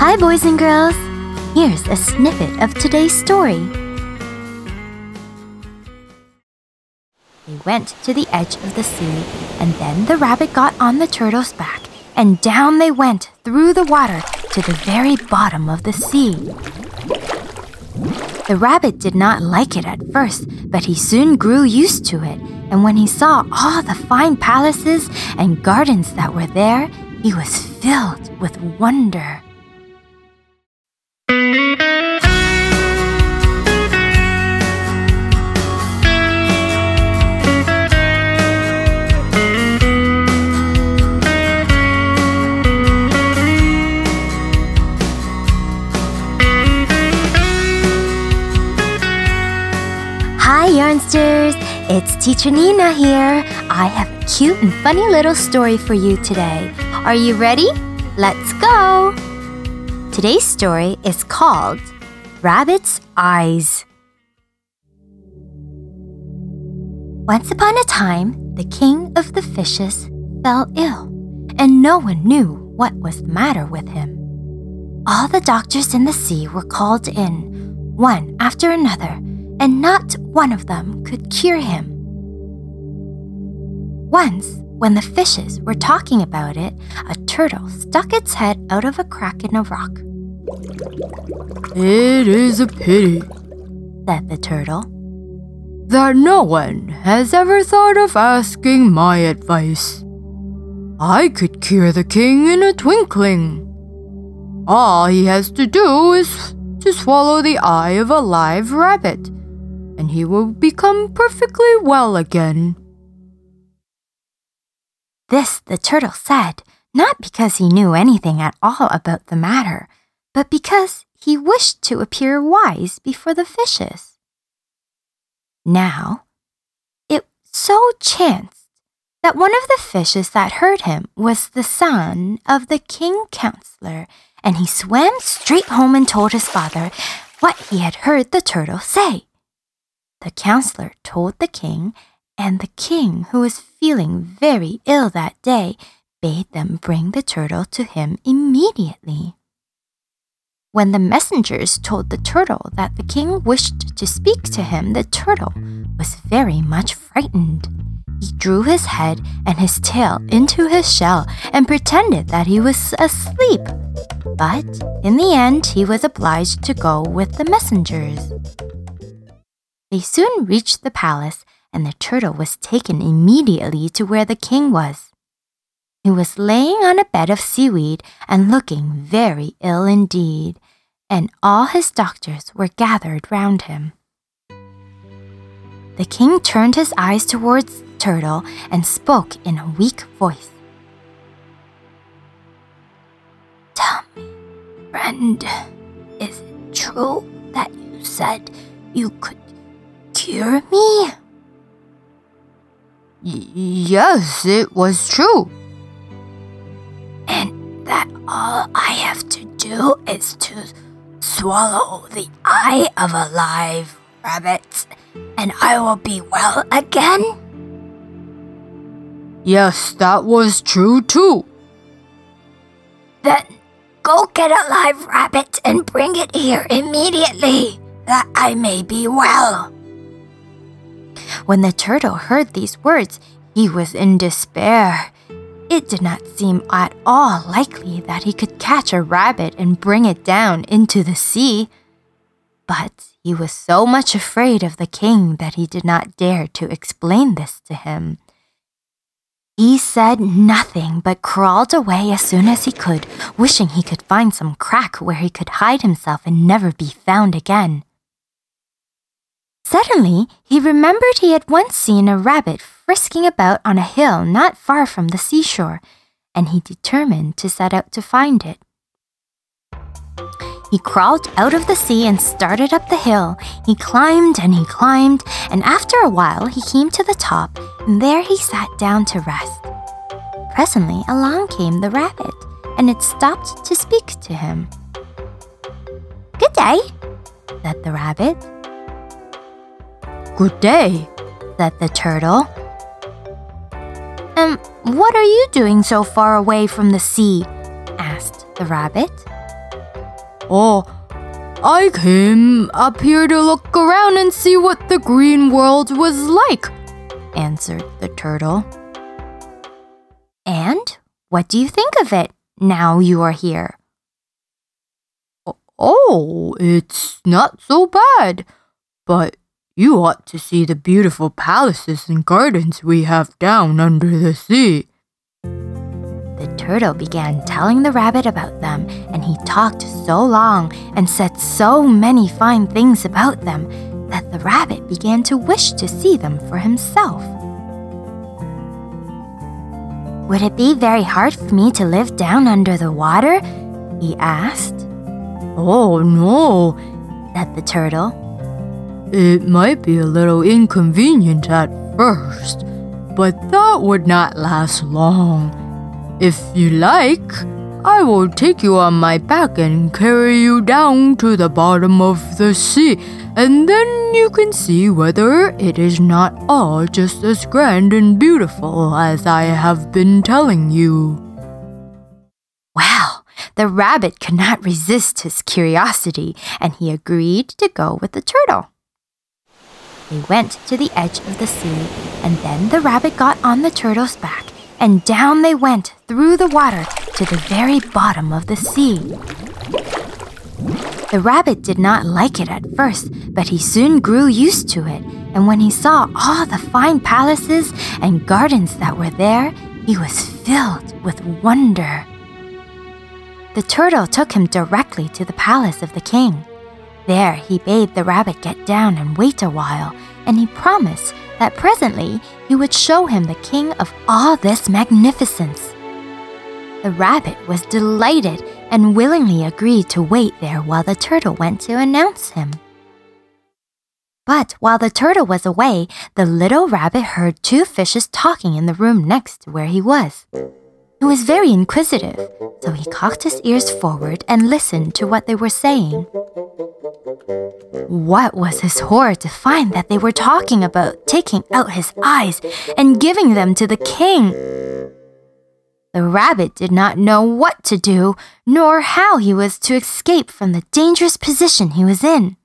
Hi, boys and girls. Here's a snippet of today's story. They went to the edge of the sea, and then the rabbit got on the turtle's back, and down they went through the water to the very bottom of the sea. The rabbit did not like it at first, but he soon grew used to it, and when he saw all the fine palaces and gardens that were there, he was filled with wonder. It's Teacher Nina here. I have a cute and funny little story for you today. Are you ready? Let's go! Today's story is called Rabbit's Eyes. Once upon a time, the king of the fishes fell ill, and no one knew what was the matter with him. All the doctors in the sea were called in, one after another, and not one of them could cure him. Once, when the fishes were talking about it, a turtle stuck its head out of a crack in a rock. It is a pity Said the turtle. that no one has ever thought of asking my advice. I could cure the king in a twinkling. All he has to do is to swallow the eye of a live rabbit, and he will become perfectly well again. This the turtle said, not because he knew anything at all about the matter, but because he wished to appear wise before the fishes. Now, it so chanced that one of the fishes that heard him was the son of the king counselor, and he swam straight home and told his father what he had heard the turtle say. The counselor told the king, and the king, who was feeling very ill that day, bade them bring the turtle to him immediately. When the messengers told the turtle that the king wished to speak to him, the turtle was very much frightened. He drew his head and his tail into his shell and pretended that he was asleep. But in the end, he was obliged to go with the messengers. They soon reached the palace, and the turtle was taken immediately to where the king was. He was laying on a bed of seaweed and looking very ill indeed, and all his doctors were gathered round him. The king turned his eyes towards the turtle and spoke in a weak voice. Tell me, friend, is it true that you said you could cure me? Y- yes, it was true. And that all I have to do is to swallow the eye of a live rabbit, and I will be well again? Yes, that was true too. Then go get a live rabbit and bring it here immediately, that I may be well. When the turtle heard these words, he was in despair. It did not seem at all likely that he could catch a rabbit and bring it down into the sea. But he was so much afraid of the king that he did not dare to explain this to him. He said nothing but crawled away as soon as he could, wishing he could find some crack where he could hide himself and never be found again. Suddenly, he remembered he had once seen a rabbit frisking about on a hill not far from the seashore, and he determined to set out to find it. He crawled out of the sea and started up the hill. He climbed and he climbed, and after a while he came to the top, and there he sat down to rest. Presently along came the rabbit, and it stopped to speak to him. Good day, said the rabbit. Good day. said the turtle. And what are you doing so far away from the sea? asked the rabbit. Oh, I came up here to look around and see what the green world was like, answered the turtle. And what do you think of it now you are here? Oh, it's not so bad, but you ought to see the beautiful palaces and gardens we have down under the sea. The turtle began telling the rabbit about them, and he talked so long and said so many fine things about them that the rabbit began to wish to see them for himself. Would it be very hard for me to live down under the water? he asked. Oh, no, said the turtle. It might be a little inconvenient at first, but that would not last long. If you like, I will take you on my back and carry you down to the bottom of the sea, and then you can see whether it is not all just as grand and beautiful as I have been telling you. Well, the rabbit could not resist his curiosity, and he agreed to go with the turtle. They went to the edge of the sea, and then the rabbit got on the turtle's back and down they went through the water to the very bottom of the sea. The rabbit did not like it at first, but he soon grew used to it, and when he saw all the fine palaces and gardens that were there, he was filled with wonder. The turtle took him directly to the palace of the king. There he bade the rabbit get down and wait a while, and he promised that presently he would show him the king of all this magnificence. The rabbit was delighted and willingly agreed to wait there while the turtle went to announce him. But while the turtle was away, the little rabbit heard two fishes talking in the room next to where he was. He was very inquisitive, so he cocked his ears forward and listened to what they were saying. What was his horror to find that they were talking about taking out his eyes and giving them to the king. The rabbit did not know what to do, nor how he was to escape from the dangerous position he was in.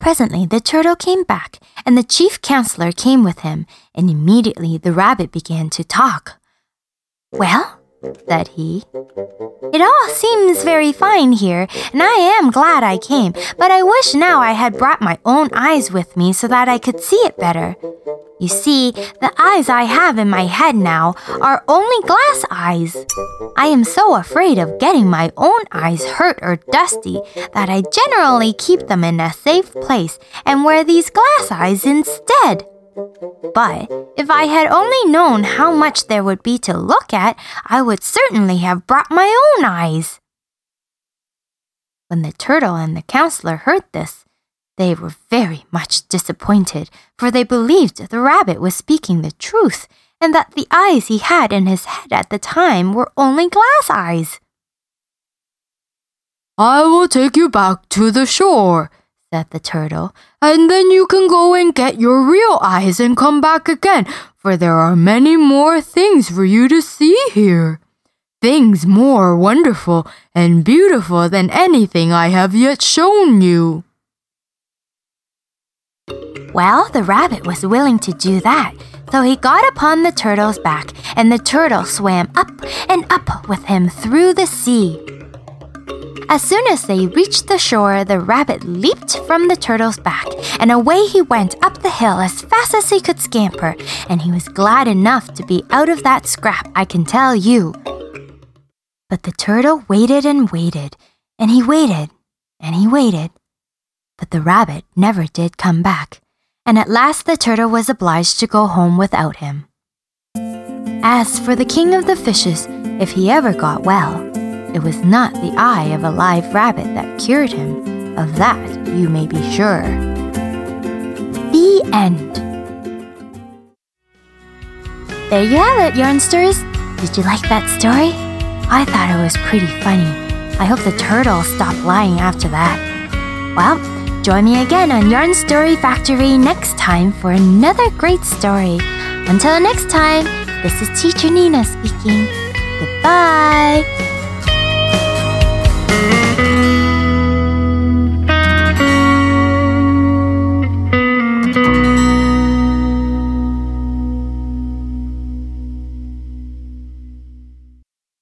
Presently the turtle came back, and the chief counselor came with him, and immediately the rabbit began to talk. Well, said he, it all seems very fine here, and I am glad I came, but I wish now I had brought my own eyes with me so that I could see it better. You see, the eyes I have in my head now are only glass eyes. I am so afraid of getting my own eyes hurt or dusty that I generally keep them in a safe place and wear these glass eyes instead. But if I had only known how much there would be to look at, I would certainly have brought my own eyes. When the turtle and the counselor heard this, they were very much disappointed, for they believed the rabbit was speaking the truth, and that the eyes he had in his head at the time were only glass eyes. I will take you back to the shore, said the turtle, and then you can go and get your real eyes and come back again, for there are many more things for you to see here. Things more wonderful and beautiful than anything I have yet shown you. Well, the rabbit was willing to do that, so he got upon the turtle's back, and the turtle swam up and up with him through the sea. As soon as they reached the shore, the rabbit leaped from the turtle's back, and away he went up the hill as fast as he could scamper, and he was glad enough to be out of that scrap, I can tell you. But the turtle waited and waited, and he waited, and he waited. But the rabbit never did come back and at last the turtle was obliged to go home without him. As for the king of the fishes, if he ever got well, it was not the eye of a live rabbit that cured him. Of that you may be sure. The end. There you have it, Yarnsters. Did you like that story? I thought it was pretty funny. I hope the turtle stopped lying after that. Well, Join me again on Yarn Story Factory next time for another great story. Until next time, this is Teacher Nina speaking. Goodbye.